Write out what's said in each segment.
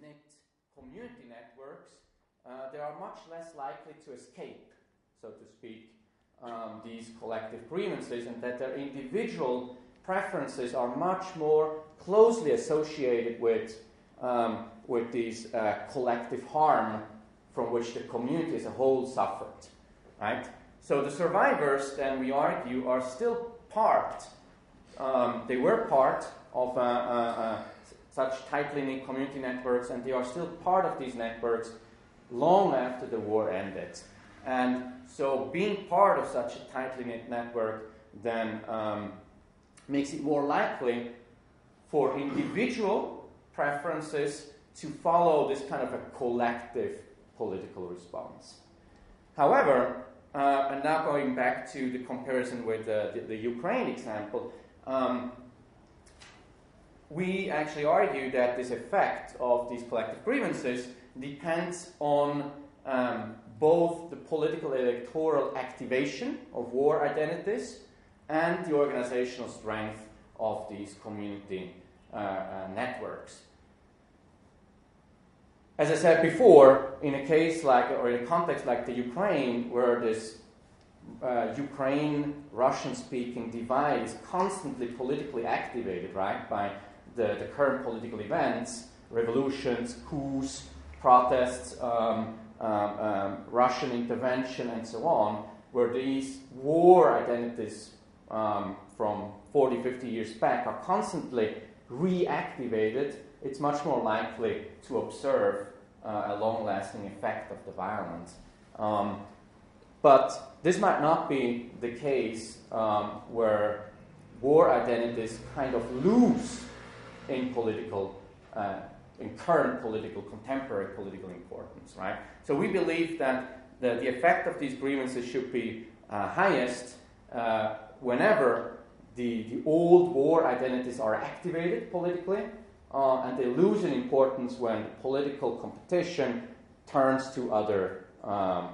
knit community networks, uh, they are much less likely to escape, so to speak, um, these collective grievances, and that their individual preferences are much more closely associated with, um, with these uh, collective harm from which the community as a whole suffered. Right? So the survivors, then we argue, are still part. Um, they were part of a, uh such tightly knit community networks, and they are still part of these networks long after the war ended. And so, being part of such a tightly knit network then um, makes it more likely for individual preferences to follow this kind of a collective political response. However, uh, and now going back to the comparison with uh, the, the, Ukraine example, um, we actually argue that this effect of these collective grievances depends on um, both the political electoral activation of war identities and the organizational strength of these community uh, uh, networks. As I said before, in a case like, or in a context like the Ukraine, where this uh, Ukraine Russian speaking divide is constantly politically activated, right, by the, the current political events, revolutions, coups, protests, um, um, um, Russian intervention, and so on, where these war identities um, from 40, 50 years back are constantly reactivated, it's much more likely to observe uh, a long lasting effect of the violence. Um, but this might not be the case um, where war identities kind of lose in political uh, in current political, contemporary political importance, right? So we believe that the, the effect of these grievances should be uh, highest uh, whenever the, the old war identities are activated politically, uh, and they lose in importance when political competition turns to other um,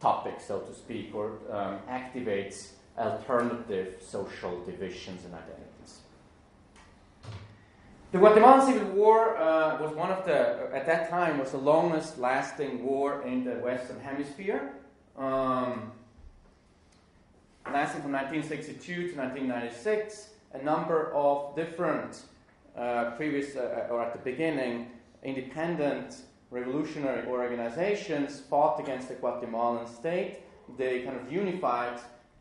topics, so to speak, or um, activates alternative social divisions and identities. The Guatemalan Civil War uh, was one of the, at that time, was the longest lasting war in the Western Hemisphere. Um, lasting from 1962 to 1996, a number of different uh, previous, uh, or at the beginning, independent revolutionary organizations fought against the Guatemalan state. They kind of unified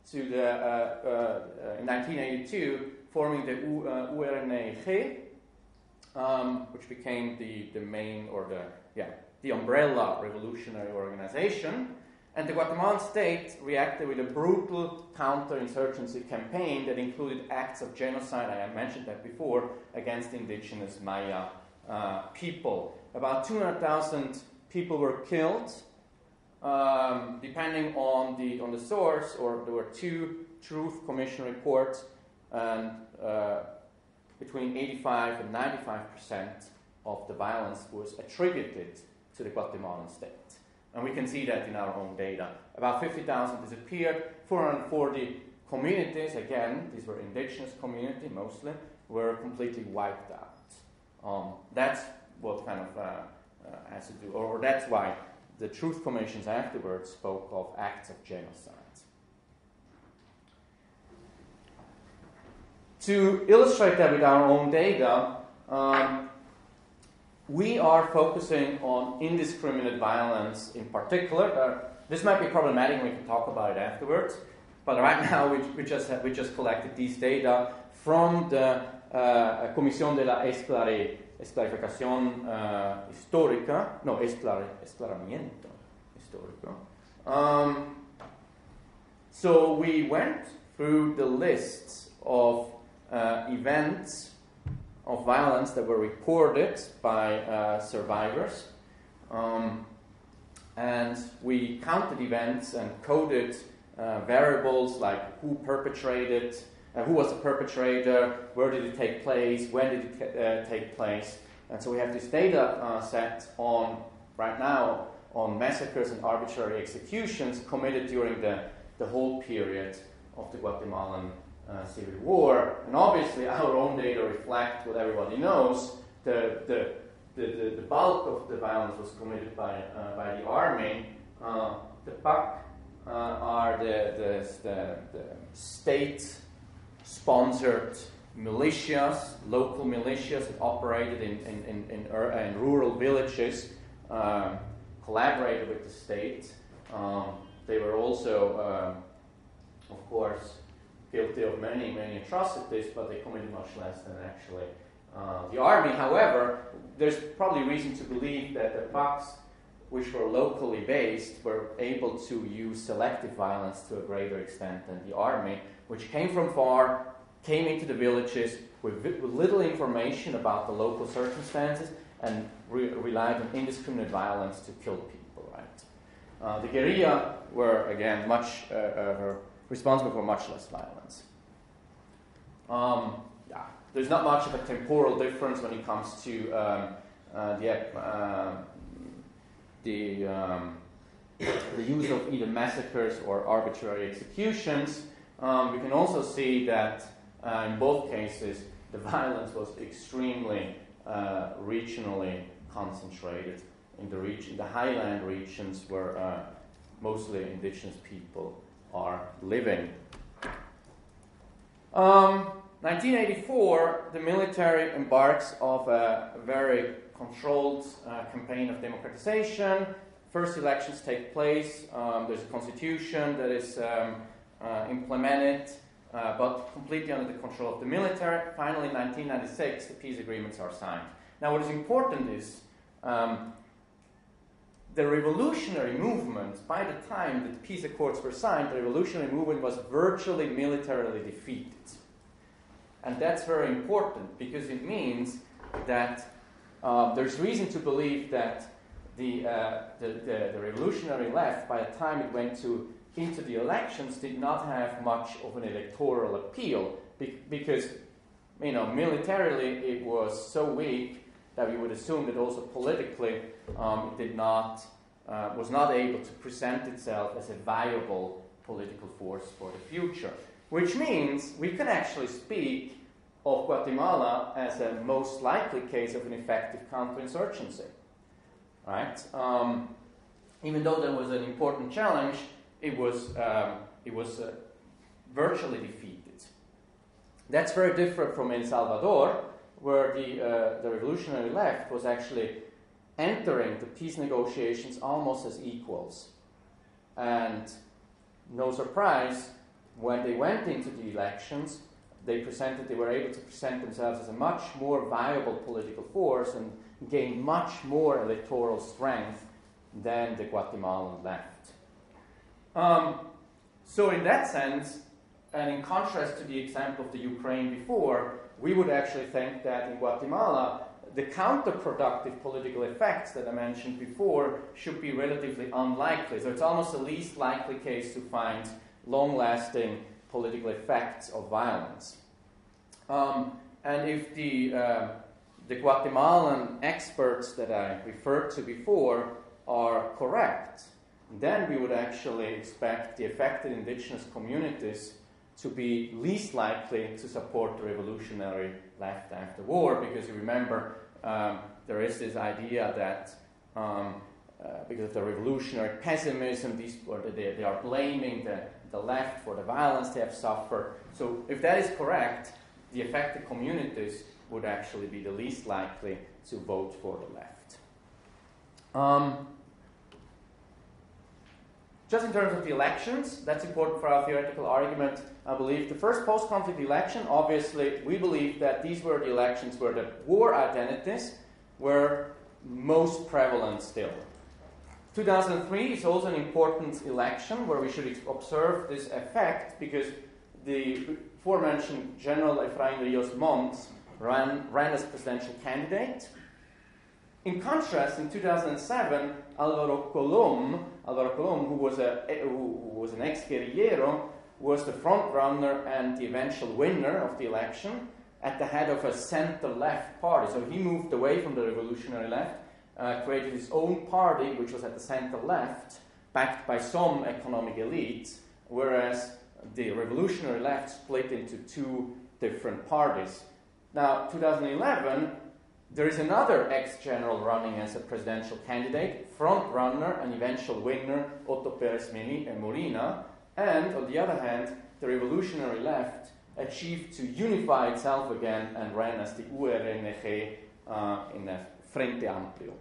to the, uh, uh in 1982, forming the URNG, um, which became the, the main or the yeah the umbrella revolutionary organization. And the Guatemalan state reacted with a brutal counterinsurgency campaign that included acts of genocide, I mentioned that before, against indigenous Maya uh, people. About 200,000 people were killed, um, depending on the, on the source, or there were two Truth Commission reports, and uh, between 85 and 95 percent of the violence was attributed to the Guatemalan state. And we can see that in our own data. About 50,000 disappeared, 440 communities, again, these were indigenous communities mostly, were completely wiped out. Um, that's what kind of uh, uh, has to do, or, or that's why the truth commissions afterwards spoke of acts of genocide. To illustrate that with our own data, um, we are focusing on indiscriminate violence in particular. Uh, this might be problematic, we can talk about it afterwards. But right now, we, we, just, have, we just collected these data from the uh, Comisión de la Esclare, Esclarificación uh, Histórica, no, esclare, Esclaramiento Histórico. Um, so we went through the lists of uh, events of violence that were reported by uh, survivors. Um, and we counted events and coded uh, variables like who perpetrated, uh, who was the perpetrator, where did it take place, when did it uh, take place. And so we have this data uh, set on, right now, on massacres and arbitrary executions committed during the, the whole period of the Guatemalan uh, civil war. And obviously, our own data reflect what everybody knows. The, the, the, the, the, bulk of the violence was committed by, uh, by the army. Uh, the PAC uh, are the, the, the, the state sponsored militias, local militias that operated in, in, in, in, in rural villages, um, collaborated with the state. Um, they were also, um, of course, guilty of many, many atrocities, but they committed much less than actually uh, the army. However, there's probably reason to believe that the PACs, which were locally based, were able to use selective violence to a greater extent than the army, which came from far, came into the villages with, with little information about the local circumstances, and re- relied on indiscriminate violence to kill people. Right? Uh, the guerrilla were again much uh, responsible for much less violence. Um, yeah, there's not much of a temporal difference when it comes to um, uh, the uh, the um, the use of either massacres or arbitrary executions. Um, we can also see that uh, in both cases the violence was extremely uh, regionally concentrated in the region, the highland regions where uh, mostly indigenous people are living. Um, 1984, the military embarks of a very controlled uh, campaign of democratization. First elections take place. Um, there's a constitution that is um, uh, implemented, uh, but completely under the control of the military. Finally, in 1996, the peace agreements are signed. Now, what is important is um, the revolutionary movement, by the time that peace accords were signed, the revolutionary movement was virtually militarily defeated. And that's very important because it means that uh, there's reason to believe that the, uh, the, the, the, revolutionary left, by the time it went to, into the elections, did not have much of an electoral appeal be- because, you know, militarily it was so weak that we would assume that also politically um, it did not, uh, was not able to present itself as a viable political force for the future. Which means we can actually speak of Guatemala as a most likely case of an effective counterinsurgency. Right? Um, even though there was an important challenge, it was, um, it was uh, virtually defeated. That's very different from El Salvador, where the, uh, the revolutionary left was actually entering the peace negotiations almost as equals. And no surprise, when they went into the elections, they presented, they were able to present themselves as a much more viable political force and gained much more electoral strength than the Guatemalan left. Um, so, in that sense, and in contrast to the example of the Ukraine before, we would actually think that in Guatemala, the counterproductive political effects that I mentioned before should be relatively unlikely. So it's almost the least likely case to find long lasting political effects of violence. Um, and if the, uh, the Guatemalan experts that I referred to before are correct, then we would actually expect the affected indigenous communities to be least likely to support the revolutionary left after war, because you remember um, there is this idea that um, uh, because of the revolutionary pessimism, these, they, they are blaming the, the left for the violence they have suffered. So, if that is correct, the affected communities would actually be the least likely to vote for the left. Um, just in terms of the elections, that's important for our theoretical argument. I believe the first post conflict election, obviously, we believe that these were the elections where the war identities were most prevalent still. 2003 is also an important election where we should observe this effect because the aforementioned General Efrain Rios Montt ran, ran as presidential candidate. In contrast, in 2007, Alvaro Colom, Alvaro Colom, who was, a, who was an ex-guerrillero, was the front runner and the eventual winner of the election at the head of a center-left party. So he moved away from the revolutionary left, uh, created his own party, which was at the center-left, backed by some economic elites, whereas the revolutionary left split into two different parties. Now, 2011, there is another ex-general running as a presidential candidate, front runner and eventual winner, Otto Perez Molina, and on the other hand, the revolutionary left achieved to unify itself again and ran as the URNG uh, in the Frente Amplio.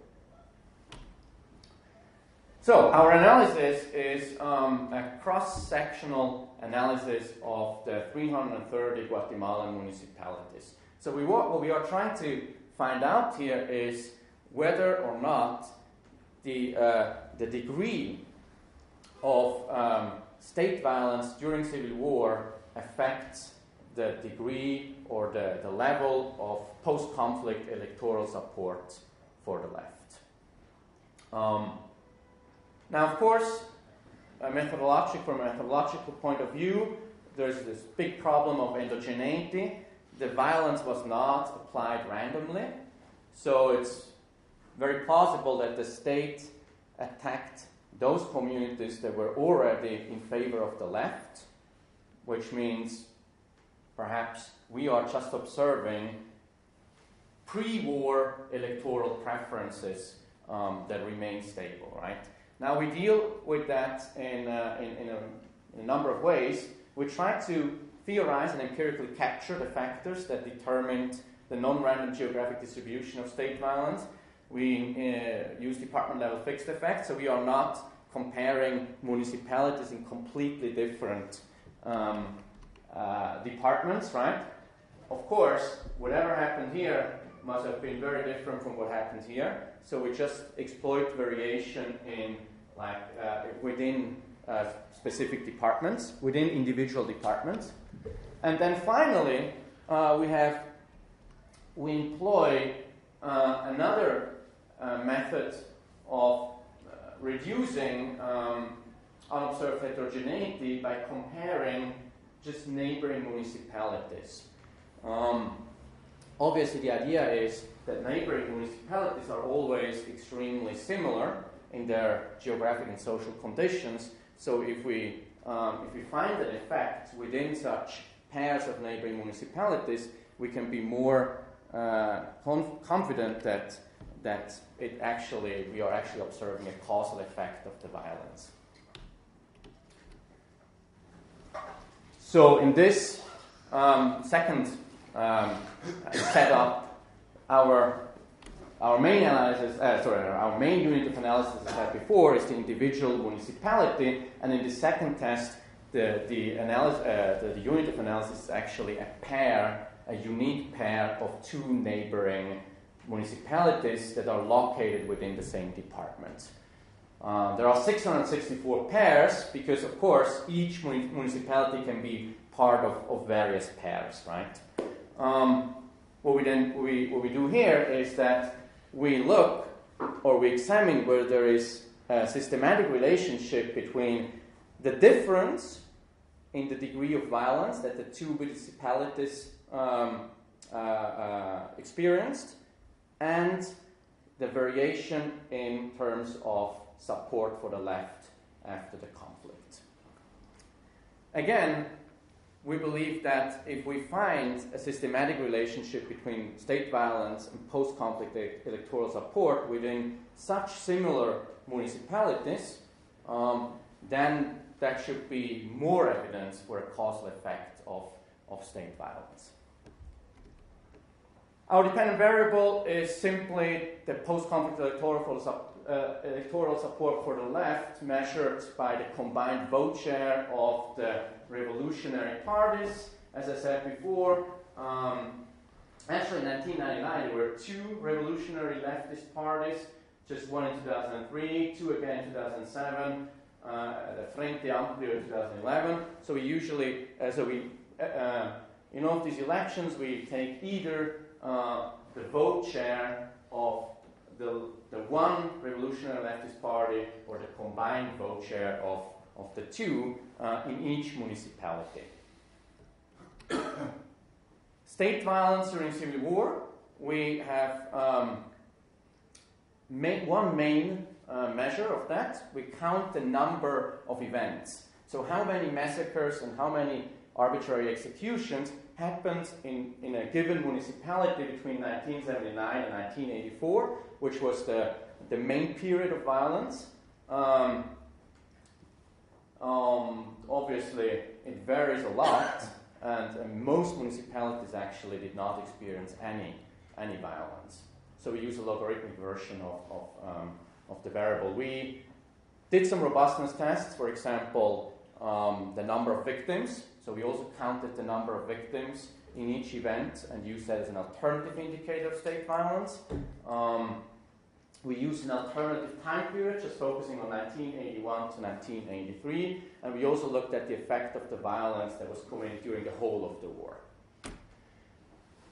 So, our analysis is um, a cross sectional analysis of the 330 Guatemalan municipalities. So, we, what we are trying to find out here is whether or not the, uh, the degree of um, state violence during civil war affects the degree or the, the level of post conflict electoral support for the left. Um, now, of course, a from a methodological point of view, there's this big problem of endogeneity. The violence was not applied randomly, so it's very plausible that the state attacked those communities that were already in favor of the left, which means perhaps we are just observing pre war electoral preferences um, that remain stable, right? Now we deal with that in, uh, in, in, a, in, a, number of ways. We try to theorize and empirically capture the factors that determined the non random geographic distribution of state violence. We uh, use department level fixed effects, so we are not comparing municipalities in completely different um, uh, departments, right? Of course, whatever happened here must have been very different from what happened here. So we just exploit variation in like uh, within uh, specific departments, within individual departments, and then finally uh, we have we employ uh, another uh, method of reducing um, unobserved heterogeneity by comparing just neighboring municipalities. Um, obviously, the idea is that neighboring municipalities are always extremely similar in their geographic and social conditions. So, if we um, if we find an effect within such pairs of neighboring municipalities, we can be more uh, conf- confident that that it actually we are actually observing a causal effect of the violence. So in this um, second um, setup, our our main analysis, uh, sorry, our main unit of analysis, as I said before, is the individual municipality, and in the second test, the the, uh, the, the unit of analysis is actually a pair, a unique pair of two neighboring municipalities that are located within the same department. Uh, there are 664 pairs because, of course, each municipality can be part of, of various pairs, right? Um, what we then we, what we do here is that we look or we examine where there is a systematic relationship between the difference in the degree of violence that the two municipalities um, uh, uh, experienced and the variation in terms of support for the left after the conflict. Again, we believe that if we find a systematic relationship between state violence and post conflict electoral support within such similar municipalities, um, then that should be more evidence for a causal effect of, of state violence. Our dependent variable is simply the post-conflict electoral, uh, electoral support for the left measured by the combined vote share of the revolutionary parties. As I said before, um, actually in 1999 there were two revolutionary leftist parties, just one in 2003, two again in 2007, uh, the Frente Amplio in 2011. So we usually, uh, so we, uh, uh, in all these elections, we take either uh, the vote share of the, the one revolutionary leftist party or the combined vote share of, of the two uh, in each municipality. State violence during civil war, we have um, one main uh, measure of that. We count the number of events. So, how many massacres and how many arbitrary executions happened in, in a given municipality between 1979 and 1984, which was the, the main period of violence. Um, um, obviously, it varies a lot, and, and, most municipalities actually did not experience any, any violence. So we use a logarithmic version of, of, um, of the variable. We did some robustness tests, for example, um, the number of victims. So we also counted the number of victims in each event and used that as an alternative indicator of state violence. Um, we used an alternative time period, just focusing on 1981 to 1983, and we also looked at the effect of the violence that was committed during the whole of the war.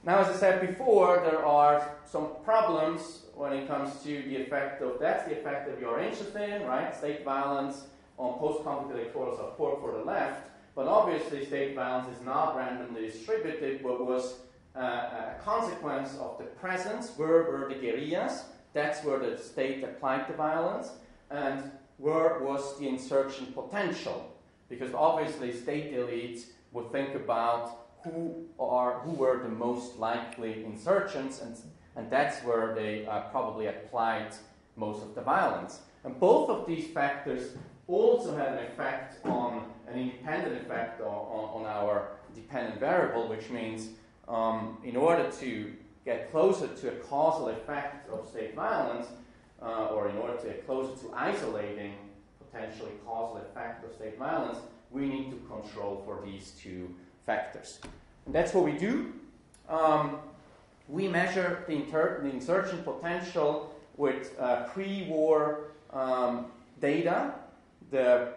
Now, as I said before, there are some problems when it comes to the effect of that's the effect that we are interested in, right? State violence on post-conflict electoral support for the left. But obviously, state violence is not randomly distributed, but was uh, a consequence of the presence. Where were the guerrillas? That's where the state applied the violence. And where was the insurgent potential? Because obviously, state elites would think about who are who were the most likely insurgents, and, and that's where they uh, probably applied most of the violence. And both of these factors also had an effect on an independent effect on, on, our dependent variable, which means um, in order to get closer to a causal effect of state violence, uh, or in order to get closer to isolating potentially causal effect of state violence, we need to control for these two factors. And that's what we do. Um, we measure the, inter- the, insurgent potential with uh, pre war um, data, the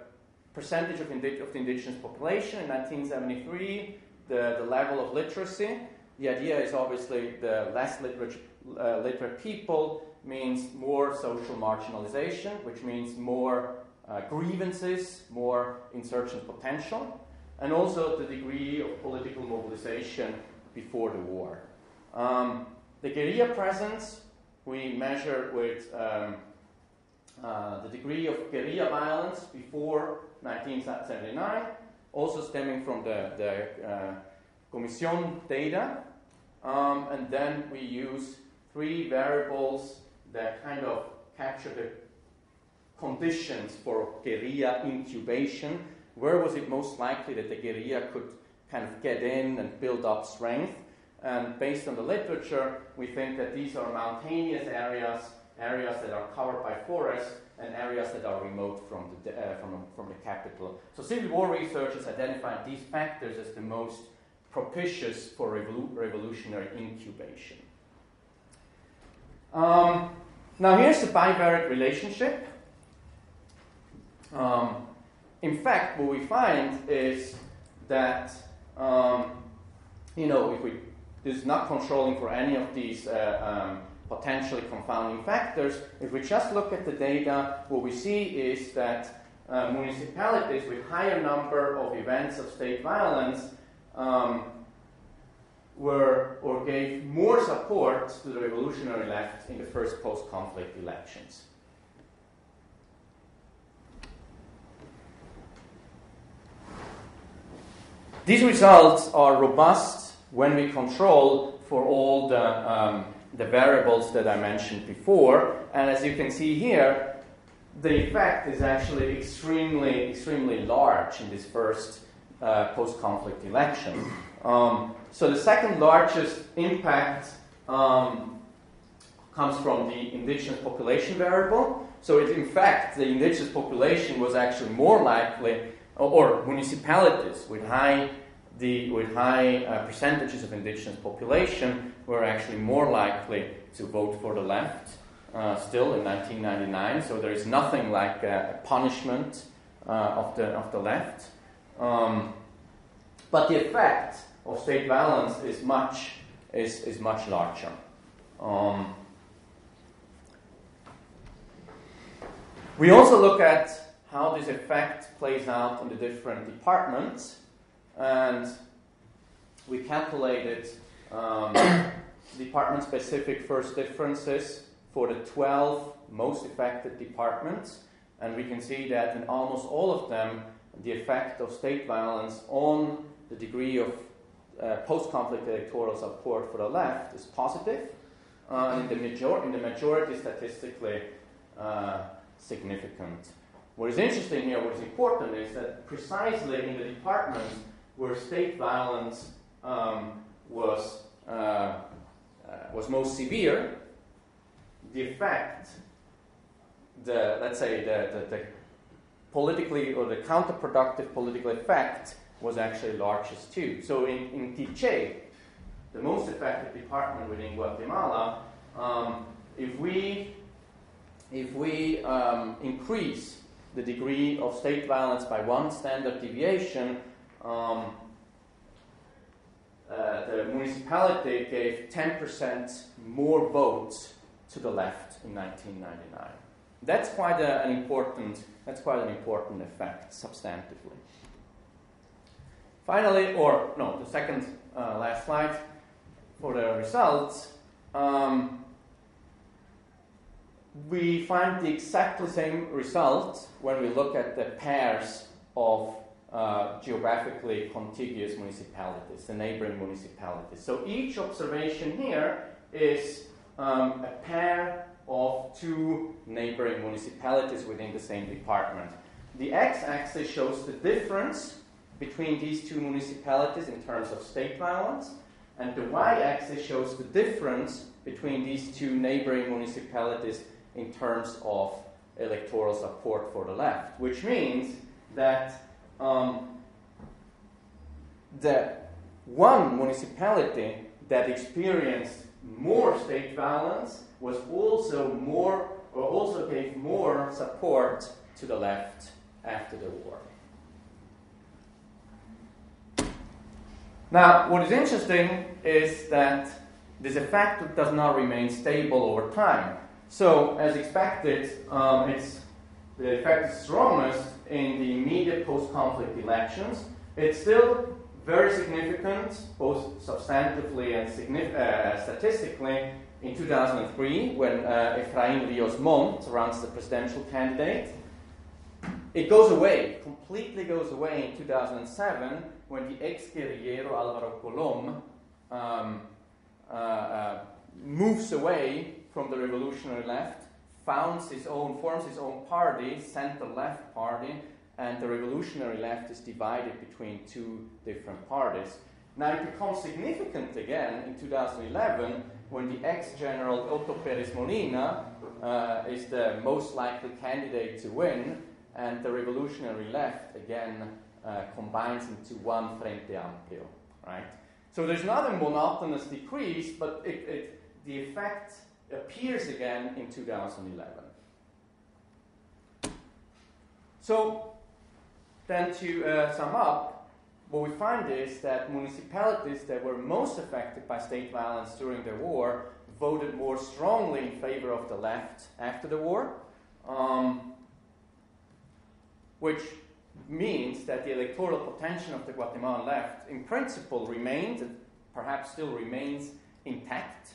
percentage of, indi- of, the indigenous population in 1973, the, the level of literacy. The idea is obviously the less literate, uh, literate people means more social marginalization, which means more uh, grievances, more insurgent potential and also the degree of political mobilization before the war. Um, the guerrilla presence we measure with um, uh, the degree of guerrilla violence before 1979, also stemming from the, the uh, Commission data. Um, and then we use three variables that kind of capture the conditions for guerrilla incubation where was it most likely that the guerrilla could kind of get in and build up strength? And based on the literature, we think that these are mountainous areas, areas that are covered by forest, and areas that are remote from the, uh, from, from the capital. So civil war researchers identified these factors as the most propitious for revolu- revolutionary incubation. Um, now here's the bivariate relationship. Um, in fact, what we find is that, um, you know, if we this is not controlling for any of these uh, um, potentially confounding factors, if we just look at the data, what we see is that uh, municipalities with higher number of events of state violence um, were or gave more support to the revolutionary left in the first post-conflict elections. These results are robust when we control for all the, um, the variables that I mentioned before. And as you can see here, the effect is actually extremely, extremely large in this first uh, post conflict election. Um, so the second largest impact um, comes from the indigenous population variable. So, it, in fact, the indigenous population was actually more likely or municipalities with high, the, with high uh, percentages of indigenous population were actually more likely to vote for the left uh, still in 1999. So there is nothing like a, punishment uh, of, the, of the left. Um, but the effect of state violence is much, is, is much larger. Um, we also look at how this effect plays out in the different departments. And we calculated um, department specific first differences for the 12 most affected departments. And we can see that in almost all of them, the effect of state violence on the degree of uh, post-conflict electoral support for the left is positive, uh, in, the major- in the majority statistically uh, significant. What is interesting here, what is important, is that precisely in the departments where state violence um, was, uh, uh, was most severe, the effect, the, let's say, the, the, the politically or the counterproductive political effect was actually largest too. So in, in Quiché, the most effective department within Guatemala, um, if we if we um, increase the degree of state violence by one standard deviation, um, uh, the municipality gave 10% more votes to the left in 1999. That's quite a, an important. That's quite an important effect substantively. Finally, or no, the second uh, last slide for the results. Um, we find the exactly same result when we look at the pairs of uh, geographically contiguous municipalities, the neighboring municipalities. So each observation here is um, a pair of two neighboring municipalities within the same department. The x axis shows the difference between these two municipalities in terms of state violence, and the y axis shows the difference between these two neighboring municipalities in terms of electoral support for the left, which means that um, the one municipality that experienced more state violence was also more or also gave more support to the left after the war. Now, what is interesting is that this effect does not remain stable over time. So, as expected, um, the effect is strongest in the immediate post conflict elections. It's still very significant, both substantively and signif- uh, statistically, in 2003 when uh, Efraín Ríos Montt runs the presidential candidate. It goes away, completely goes away in 2007 when the ex guerrillero Alvaro Colom um, uh, uh, moves away from the revolutionary left, founds his own, forms his own party, center left party, and the revolutionary left is divided between two different parties. Now it becomes significant again in 2011 when the ex-general Otto Perez Molina uh, is the most likely candidate to win, and the revolutionary left again uh, combines into one Frente Amplio, right? So there's not a monotonous decrease, but it, it, the effect appears again in 2011. So then to uh, sum up, what we find is that municipalities that were most affected by state violence during the war voted more strongly in favor of the left after the war, um, which means that the electoral potential of the Guatemalan left, in principle, remained and perhaps still remains intact.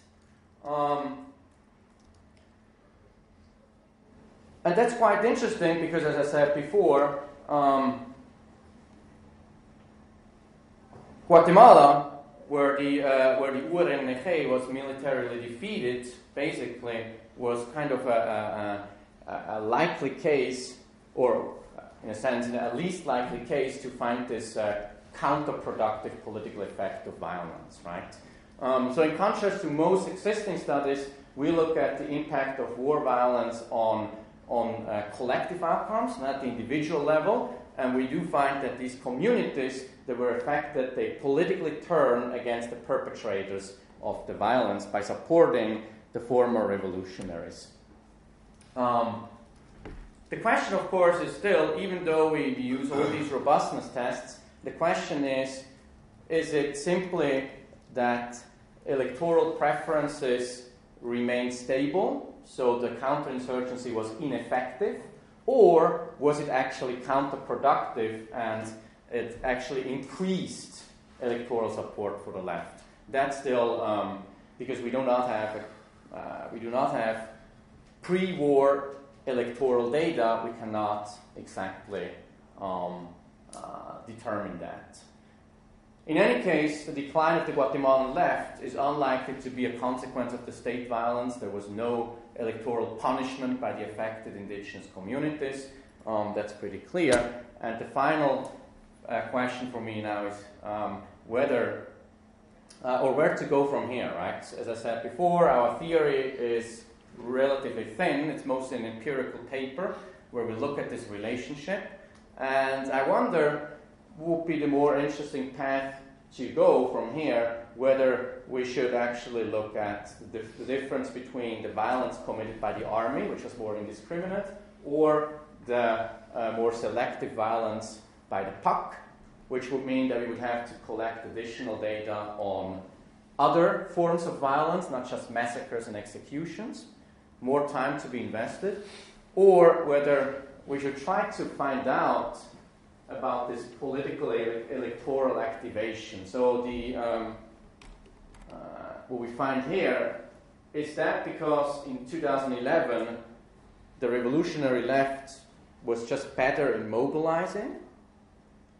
Um, and that's quite interesting because, as I said before, um, Guatemala, where the, uh, where the URNG was militarily defeated, basically was kind of a, a, a, likely case, or in a sense, a least likely case to find this uh, counterproductive political effect of violence, right? Um, so, in contrast to most existing studies, we look at the impact of war violence on, on uh, collective outcomes, not the individual level, and we do find that these communities that were affected, they politically turn against the perpetrators of the violence by supporting the former revolutionaries. Um, the question, of course, is still, even though we use all these robustness tests, the question is is it simply that electoral preferences remain stable, so the counterinsurgency was ineffective, or was it actually counterproductive and it actually increased electoral support for the left? That's still um, because we do not have a, uh, we do not have pre-war electoral data. We cannot exactly um, uh, determine that. In any case, the decline of the Guatemalan left is unlikely to be a consequence of the state violence. There was no electoral punishment by the affected indigenous communities. Um, that's pretty clear. And the final uh, question for me now is um, whether uh, or where to go from here, right? As I said before, our theory is relatively thin. It's mostly an empirical paper where we look at this relationship. And I wonder would be the more interesting path to go from here, whether we should actually look at the, the difference between the violence committed by the army, which was more indiscriminate, or the uh, more selective violence by the PAC, which would mean that we would have to collect additional data on other forms of violence, not just massacres and executions, more time to be invested, or whether we should try to find out about this political ele- electoral activation. So the um, what we find here is that because in 2011 the revolutionary left was just better in mobilizing,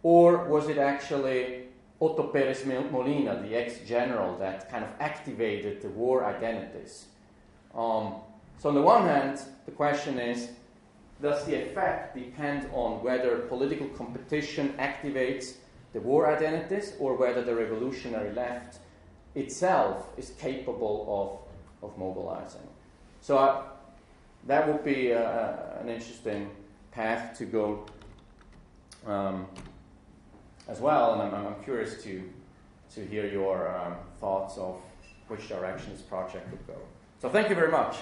or was it actually Otto Perez Molina, the ex-general, that kind of activated the war identities? Um, so on the one hand, the question is, does the effect depend on whether political competition activates the war identities or whether the revolutionary left itself is capable of, of mobilizing? So uh, that would be uh, an interesting path to go um, as well, and I'm, I'm, curious to, to hear your um, thoughts of which direction this project would go. So thank you very much.